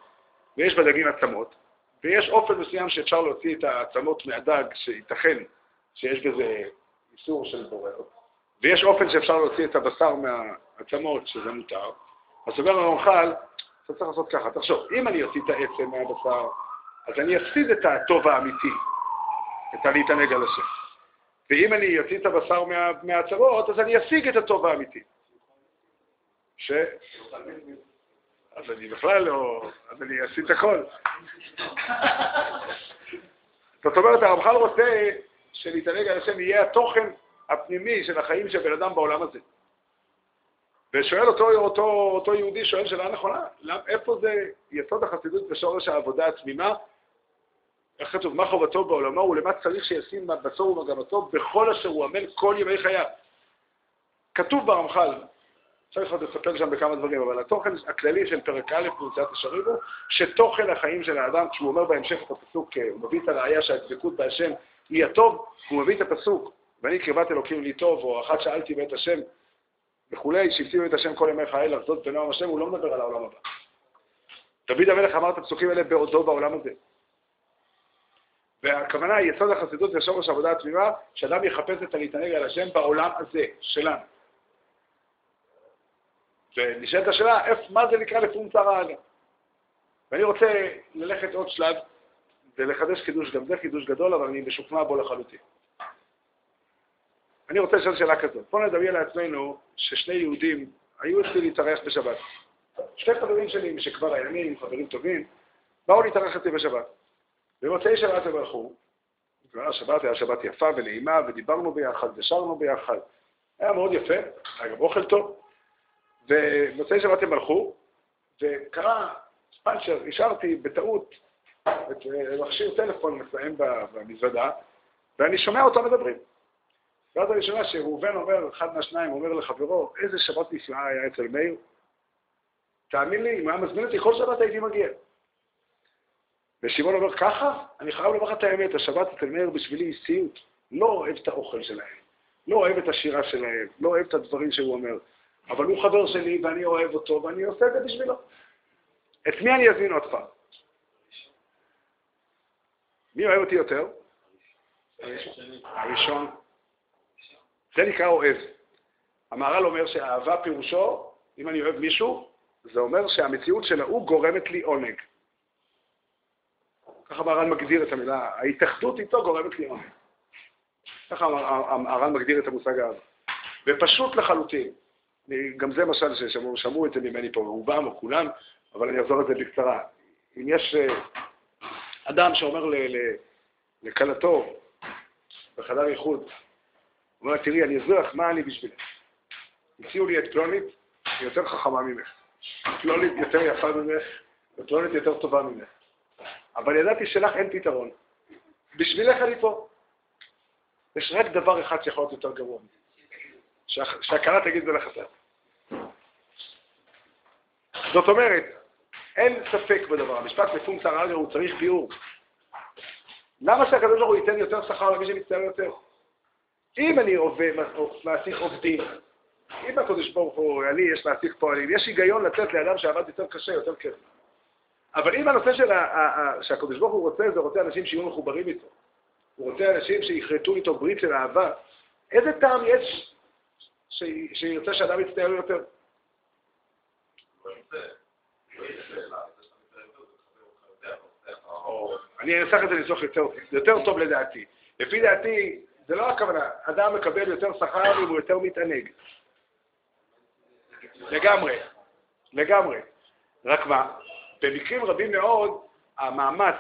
ויש בדגים עצמות, ויש אופן מסוים שאפשר להוציא את העצמות מהדג, שייתכן שיש בזה איסור של בורר, ויש אופן שאפשר להוציא את הבשר מהעצמות, שזה מותר. אז אומר הרמח"ל, אתה צריך לעשות ככה, תחשוב, אם אני אוציא את העצם מהבשר, אז אני אפסיד את הטוב האמיתי, את הלהתענג על השם. ואם אני אוציא את הבשר מה, מהצרות, אז אני אשיג את הטוב האמיתי. ש... אז אני בכלל לא... אז אני אעשי את הכל. זאת אומרת, הרמח"ל רוצה שלהתענג על השם יהיה התוכן הפנימי של החיים של בן אדם בעולם הזה. ושואל אותו, אותו, אותו יהודי, שואל שאלה נכונה, איפה זה יסוד החסידות ושורש העבודה התמימה איך כתוב? מה חובתו בעולמו ולמה צריך שישים מבצו ומגמתו בכל אשר הוא עמל כל ימי חייו. כתוב ברמח"ל, צריך עוד לספר שם בכמה דברים, אבל התוכן הכללי של פרק א' במציאת השרים הוא שתוכן החיים של האדם, כשהוא אומר בהמשך את הפסוק, הוא מביא את הראייה שהדבקות בהשם היא הטוב, הוא מביא את הפסוק, ואני קרבת אלוקים לי טוב, או אחת שאלתי בית השם וכולי, שהפתיעו את השם כל ימי חיי לחזות בנועם השם, הוא לא מדבר על העולם הבא. דוד המלך אמר את הפסוקים האלה בעודו בעולם הזה. והכוונה היא יסוד החסידות זה שורש עבודה התמימה, שאדם יחפש את הלהתענג על השם בעולם הזה, שלנו. ונשאלת השאלה, מה זה נקרא לפום צרה אגה? ואני רוצה ללכת עוד שלב ולחדש חידוש, גם זה חידוש גדול, אבל אני משוכנע בו לחלוטין. אני רוצה לשאול שאלה כזאת. בוא נדמיין לעצמנו ששני יהודים היו אצלי להתארח בשבת. שני חברים שלי משכבר הימים, חברים טובים, באו להתארח אצלי בשבת. במוצאי שבת הם הלכו, השבת היה שבת יפה ונעימה, ודיברנו ביחד, ושרנו ביחד. היה מאוד יפה, היה גם אוכל טוב. ובמוצאי שבת הם הלכו, וקרה פאנצ'ר, השארתי בטעות את אה, מכשיר טלפון מסיים במזוודה, ואני שומע אותם מדברים. ואז אני שומע שראובן אומר, אחד מהשניים אומר לחברו, איזה שבת נפלאה היה אצל מאיר. תאמין לי, אם היה מזמין אותי, כל שבת הייתי מגיע. ושמעון אומר, ככה? אני חייב לומר לך את האמת, השבת אצל מאיר בשבילי היא סיוט. לא אוהב את האוכל שלהם, לא אוהב את השירה שלהם, לא אוהב את הדברים שהוא אומר, אבל הוא חבר שלי ואני אוהב אותו ואני עושה את זה בשבילו. את מי אני אזמין עוד פעם? מי אוהב אותי יותר? הראשון. זה נקרא אוהב. המהר"ל אומר שאהבה פירושו, אם אני אוהב מישהו, זה אומר שהמציאות של ההוא גורמת לי עונג. ככה המהר"ן מגדיר את המילה, ההתאחדות איתו גורמת לי עונג. ככה המהר"ן מגדיר את המושג הזה. ופשוט לחלוטין. גם זה משל ששמעו את זה ממני פה, רובם או כולם, אבל אני אחזור על זה בקצרה. אם יש אה, אדם שאומר לכלתו, בחדר איחוד. אומר, תראי, אני לך מה אני בשבילך. הציעו לי את פלונית, היא יותר חכמה ממך. פלונית יותר יפה ממך, ופלונית יותר טובה ממך. אבל ידעתי שלך אין פתרון. בשבילך אני פה. יש רק דבר אחד שיכול להיות יותר גרוע מזה. שהכרה תגיד זה לחסר. זאת אומרת, אין ספק בדבר. המשפט לפונקציה רגע הוא צריך ביאור. למה שהקדוש ברוך הוא ייתן יותר שכר למי שמצטער יותר? אם אני עובד, מעסיק עובדים, אם הקדוש ברוך הוא, לי יש מעסיק פועלים, יש היגיון לתת לאדם שעבד יותר קשה, יותר כיף. אבל אם הנושא של שהקדוש ברוך הוא רוצה, זה רוצה אנשים שיהיו מחוברים איתו. הוא רוצה אנשים שיכרתו איתו ברית של אהבה. איזה טעם יש שירצה שאדם יצטער יותר? אני אנסח את זה יותר, יותר טוב לדעתי. לפי דעתי, זה לא הכוונה, אדם מקבל יותר שכר אם הוא יותר מתענג. לגמרי, לגמרי. רק מה, במקרים רבים מאוד, המאמץ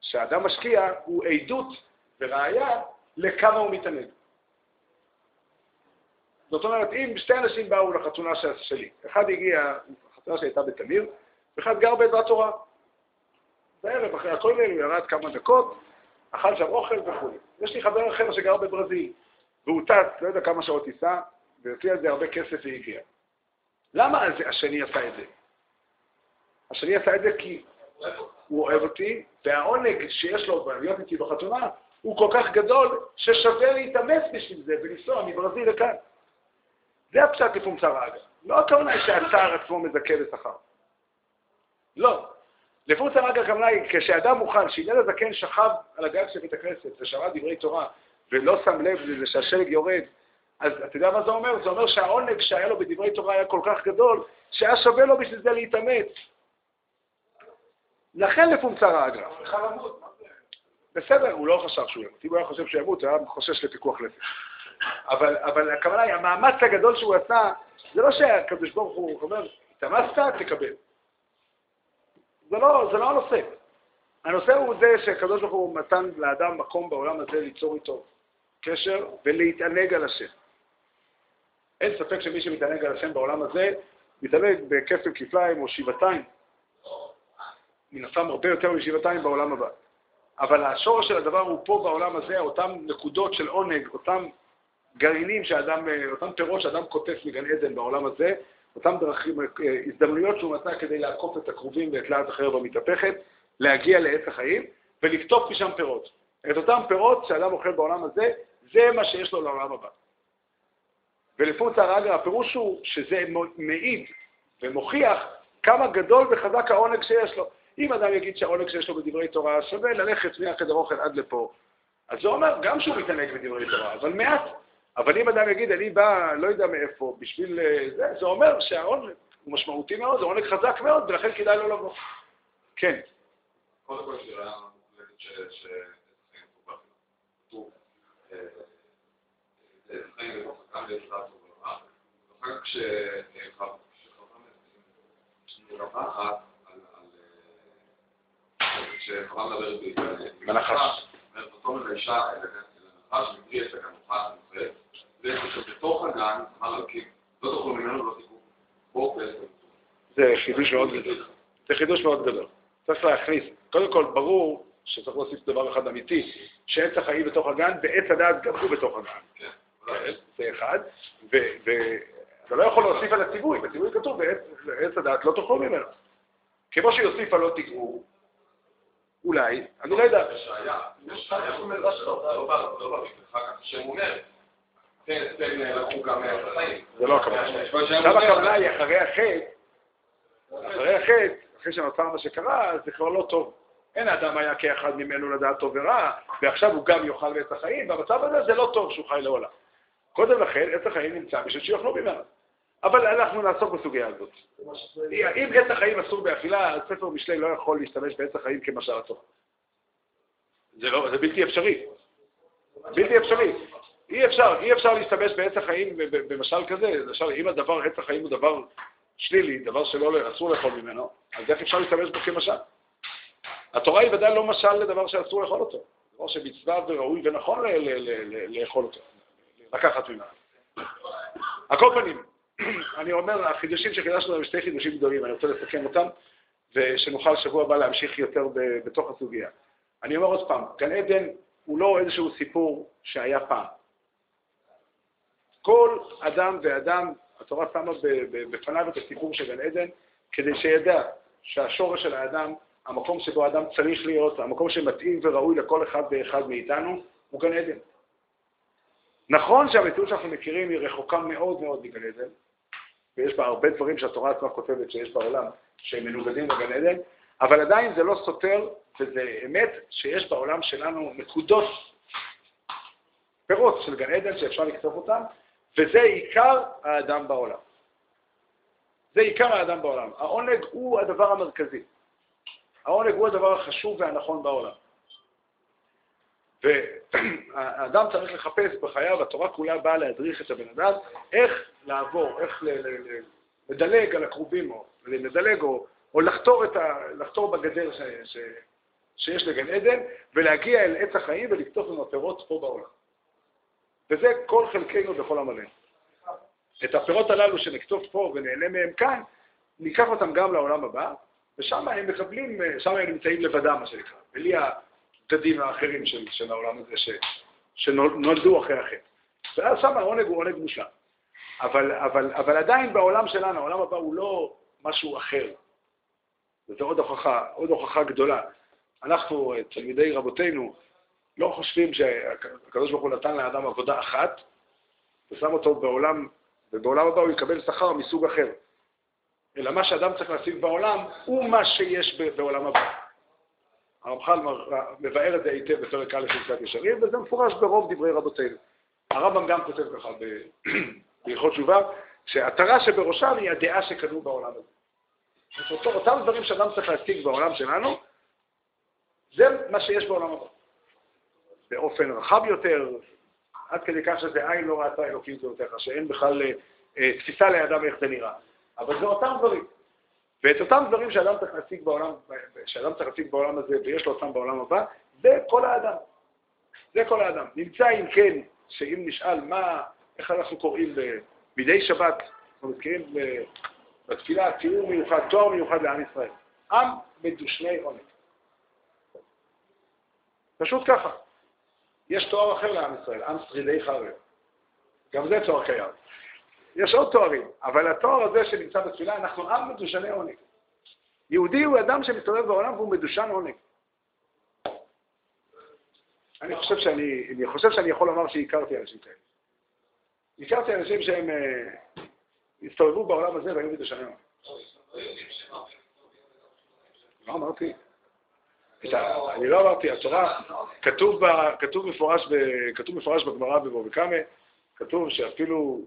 שהאדם משקיע הוא עדות וראיה לכמה הוא מתענג. זאת אומרת, אם שתי אנשים באו לחתונה שלי, אחד הגיע, החתונה שהייתה בתמיר, ואחד גר בעזרת תורה. בערב, אחרי הכולל, הוא ירד כמה דקות, אכל שם אוכל וכו'. יש לי חבר אחר שגר בברזיל, והוא טס, לא יודע כמה שעות טיסה, והוציא על זה הרבה כסף והגיע. למה השני עשה את זה? השני עשה את זה כי הוא אוהב אותי, והעונג שיש לו להיות איתי בחתונה הוא כל כך גדול, ששווה להתאמץ בשביל זה ולנסוע מברזיל לכאן. זה הפשט לפונקציה רגע. לא הכוונה שהצער עצמו מזכה בשכר. לא. לפונקציה רגע הכוונה היא כשאדם מוכן, שהלל הזקן שכב על הגג של בית הכנסת ושמע דברי תורה ולא שם לב לזה שהשלג יורד, אז אתה יודע מה זה אומר? זה אומר שהעונג שהיה לו בדברי תורה היה כל כך גדול, שהיה שווה לו בשביל זה להתאמץ. לכן לפונקציה רגע. בסדר, הוא לא חשב שהוא ימות. אם הוא היה חושב שהוא ימות, הוא היה חושש לפיקוח נפש. אבל, אבל הכוונה היא, המאמץ הגדול שהוא עשה, זה לא שהקדוש ברוך הוא אומר, התאמצת, תקבל. זה לא, זה לא הנושא. הנושא הוא זה שהקדוש ברוך הוא נתן לאדם מקום בעולם הזה ליצור איתו קשר ולהתענג על השם. אין ספק שמי שמתענג על השם בעולם הזה, מתענג בכפל כפליים או שבעתיים. מן הסתם הרבה יותר משבעתיים בעולם הבא. אבל השורש של הדבר הוא פה בעולם הזה, אותן נקודות של עונג, אותם גרעינים שאדם, אותם פירות שאדם קוטף מגן עדן בעולם הזה, אותם דרכים, הזדמנויות שהוא מצא כדי לעקוף את הקרובים ואת להט אחר במתהפכת, להגיע לעץ החיים ולקטוף משם פירות. את אותם פירות שאדם אוכל בעולם הזה, זה מה שיש לו לעולם הבא. ולפונץ הרגע, הפירוש הוא שזה מעיד ומוכיח כמה גדול וחזק העונג שיש לו. אם אדם יגיד שהעונג שיש לו בדברי תורה שווה ללכת מהחדר אוכל עד לפה, אז זה אומר גם שהוא מתענג בדברי תורה, אבל מעט. אבל אם אדם יגיד, אני בא, לא יודע מאיפה, בשביל אה, זה, זה אומר שהעונג הוא משמעותי מאוד, זה עונג חזק מאוד, ולכן כדאי לו לבוא. כן. קודם כל, שאלה ש... כשחווה מדברת בנחש. ותאמר לאישה, לנחש, מבלי יש לה גם מוכן מוכרת, זה שבתוך הגן, אמר אלוקים, לא תאכלו ממנו ולא תקעו בו זה חידוש מאוד גדול. זה חידוש מאוד גדול. צריך להכניס. קודם כל, ברור שצריך להוסיף דבר אחד אמיתי, שעץ החיים בתוך הגן, ועץ הדעת גם הוא בתוך הגן. כן. זה אחד. ואתה לא יכול להוסיף על הציווי, בציווי כתוב, ועץ הדעת לא תאכלו ממנו. כמו שיוסיף על לא תקעו, אולי, אני לא יודע. זה לא הכוונה. עכשיו הכוונה היא אחרי החטא, אחרי החטא, אחרי שנוצר מה שקרה, זה כבר לא טוב. אין האדם היה כאחד ממנו לדעת טוב ורע, ועכשיו הוא גם יאכל בעץ החיים, והמצב הזה זה לא טוב שהוא חי לעולם. קודם לכן, עץ החיים נמצא בשביל שיאכלו ממנו. אבל אנחנו נעסוק בסוגיה הזאת. אם עץ החיים אסור באכילה, ספר משלי לא יכול להשתמש בעץ החיים כמשל התורה. זה, לא, זה בלתי אפשרי. בלתי אפשרי. אי אפשר, אי אפשר להשתמש בעץ החיים במשל כזה. למשל, אם הדבר, עץ החיים הוא דבר שלילי, דבר שאסור לאכול ממנו, אז איך אפשר להשתמש בו כמשל? התורה היא ודאי לא משל לדבר שאסור לאכול אותו. דבר שמצווה וראוי ונכון לאכול אותו, לקחת ממנו. על כל פנים, [clears throat] אני אומר, החידושים שחידשנו הם שתי חידושים גדולים, אני רוצה לסכם אותם, ושנוכל שבוע הבא להמשיך יותר בתוך הסוגיה. אני אומר עוד פעם, גן עדן הוא לא איזשהו סיפור שהיה פעם. כל אדם ואדם, התורה שמה בפניו את הסיפור של גן עדן, כדי שידע שהשורש של האדם, המקום שבו האדם צריך להיות, המקום שמתאים וראוי לכל אחד ואחד מאיתנו, הוא גן עדן. נכון שהמציאות שאנחנו מכירים היא רחוקה מאוד מאוד מגן עדן, ויש בה הרבה דברים שהתורה עצמה כותבת שיש בעולם שהם מנוגדים לגן עדן, אבל עדיין זה לא סותר, וזה אמת שיש בעולם שלנו נקודות, פירות של גן עדן שאפשר לקטוף אותם, וזה עיקר האדם בעולם. זה עיקר האדם בעולם. העונג הוא הדבר המרכזי. העונג הוא הדבר החשוב והנכון בעולם. והאדם צריך לחפש בחייו, התורה כולה באה להדריך את הבן אדם, איך לעבור, איך לדלג על הקרובים, או לדלג, או, או לחתור, ה, לחתור בגדר ש, ש, שיש לגן עדן, ולהגיע אל עץ החיים ולקטוף לנו פירות פה בעולם. וזה כל חלקנו בכל עמלנו. את הפירות הללו שנקטוף פה ונהנה מהם כאן, ניקח אותם גם לעולם הבא, ושם הם מקבלים, שם הם נמצאים לבדם, מה שנקרא, בלי הצדדים האחרים של, של העולם הזה ש, שנולדו אחרי החטא. ואז שם העונג הוא עונג מושלם. אבל, אבל, אבל עדיין בעולם שלנו, העולם הבא הוא לא משהו אחר. וזו עוד הוכחה, עוד הוכחה גדולה. אנחנו, תלמידי רבותינו, לא חושבים שהקדוש ברוך הוא נתן לאדם עבודה אחת, ושם אותו בעולם, ובעולם הבא הוא יקבל שכר מסוג אחר. אלא מה שאדם צריך להשיג בעולם, הוא מה שיש בעולם הבא. הרמח"ל מבאר את זה היטב בפרק א' של קצת ישרים, וזה מפורש ברוב דברי רבותינו. הרמב"ם גם כותב ככה [clears throat] בהלכות תשובה, שהעטרה שבראשם היא הדעה שקנו בעולם הזה. אותם דברים שאדם צריך להשיג בעולם שלנו, זה מה שיש בעולם הבא. באופן רחב יותר, עד כדי כך שזה עין לא ראתה אלוקים זולתך, שאין בכלל אה, תפיסה לידם איך זה נראה. אבל זה אותם דברים. ואת אותם דברים שאדם צריך להשיג בעולם, שאדם צריך להשיג בעולם הזה ויש לו אותם בעולם הבא, זה כל האדם. זה כל האדם. נמצא אם כן, שאם נשאל מה, איך אנחנו קוראים מדי שבת, אנחנו מזכירים בתפילה תיאור מיוחד, תואר מיוחד לעם ישראל. עם מדושני עונג. פשוט ככה. יש תואר אחר לעם ישראל, עם שרידי חרב. גם זה תואר קיים. יש עוד תוארים, אבל התואר הזה שנמצא בתפילה, אנחנו עם מדושני עונג. יהודי הוא אדם שמסתובב בעולם והוא מדושן עונג. אני חושב שאני, אני חושב שאני יכול לומר שהכרתי אנשים כאלה. הכרתי אנשים שהם אה, הסתובבו בעולם הזה והיו מדושני עונג. לא אמרתי. אני לא אמרתי, התורה, כתוב מפורש בגמרא בבוא וקמא, כתוב שאפילו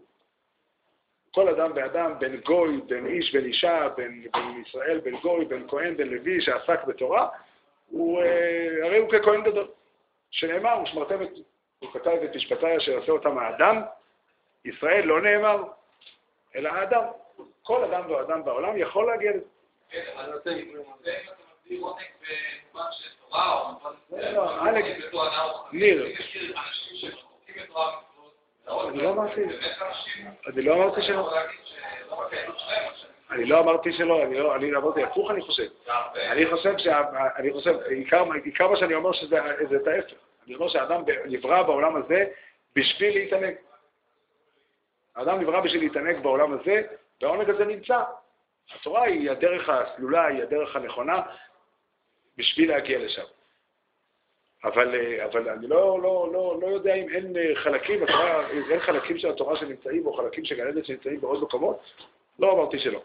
כל אדם ואדם, בין גוי, בין איש, בין אישה, בין, בין ישראל, בין גוי, בין כהן, בין לוי, שעסק בתורה, הוא, אה, הרי הוא ככהן גדול. שנאמר, ושמרתם את, הוא כתב את משפטי אשר עשה אותם האדם, ישראל לא נאמר, אלא האדם. כל אדם ואדם בעולם יכול להגיע לזה. ניר, אני לא אמרתי, אני לא אמרתי שלא. אני לא אמרתי שלא, אני לא, אני אמרתי הפוך אני חושב. אני חושב שה... אני חושב, עיקר מה שאני אומר שזה את ההפך. אני אומר שהאדם נברא בעולם הזה בשביל להתענג. האדם נברא בשביל להתענג בעולם הזה, והעונג הזה נמצא. התורה היא הדרך הסלולה, היא הדרך הנכונה בשביל להגיע לשם. אבל, אה, אבל אני לא, לא, לא, לא יודע אם אין אה, חלקים, התורה, אין חלקים של התורה שנמצאים, או חלקים של גן שנמצאים בעוד מקומות, לא אמרתי שלא.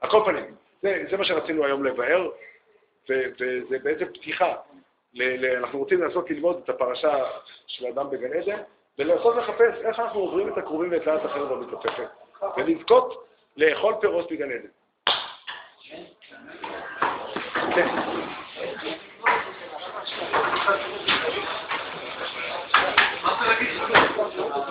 על כל פנים, זה, זה מה שרצינו היום לבאר, וזה בעצם פתיחה. ל, ל, אנחנו רוצים לנסות ללמוד את הפרשה של אדם בגן עדן, ולנסות לחפש איך אנחנו עוברים את הקרובים ואת לאט אחרת במתופפת, ולזכות לאכול פירות בגן עדן. כן. מה אתה להגיד?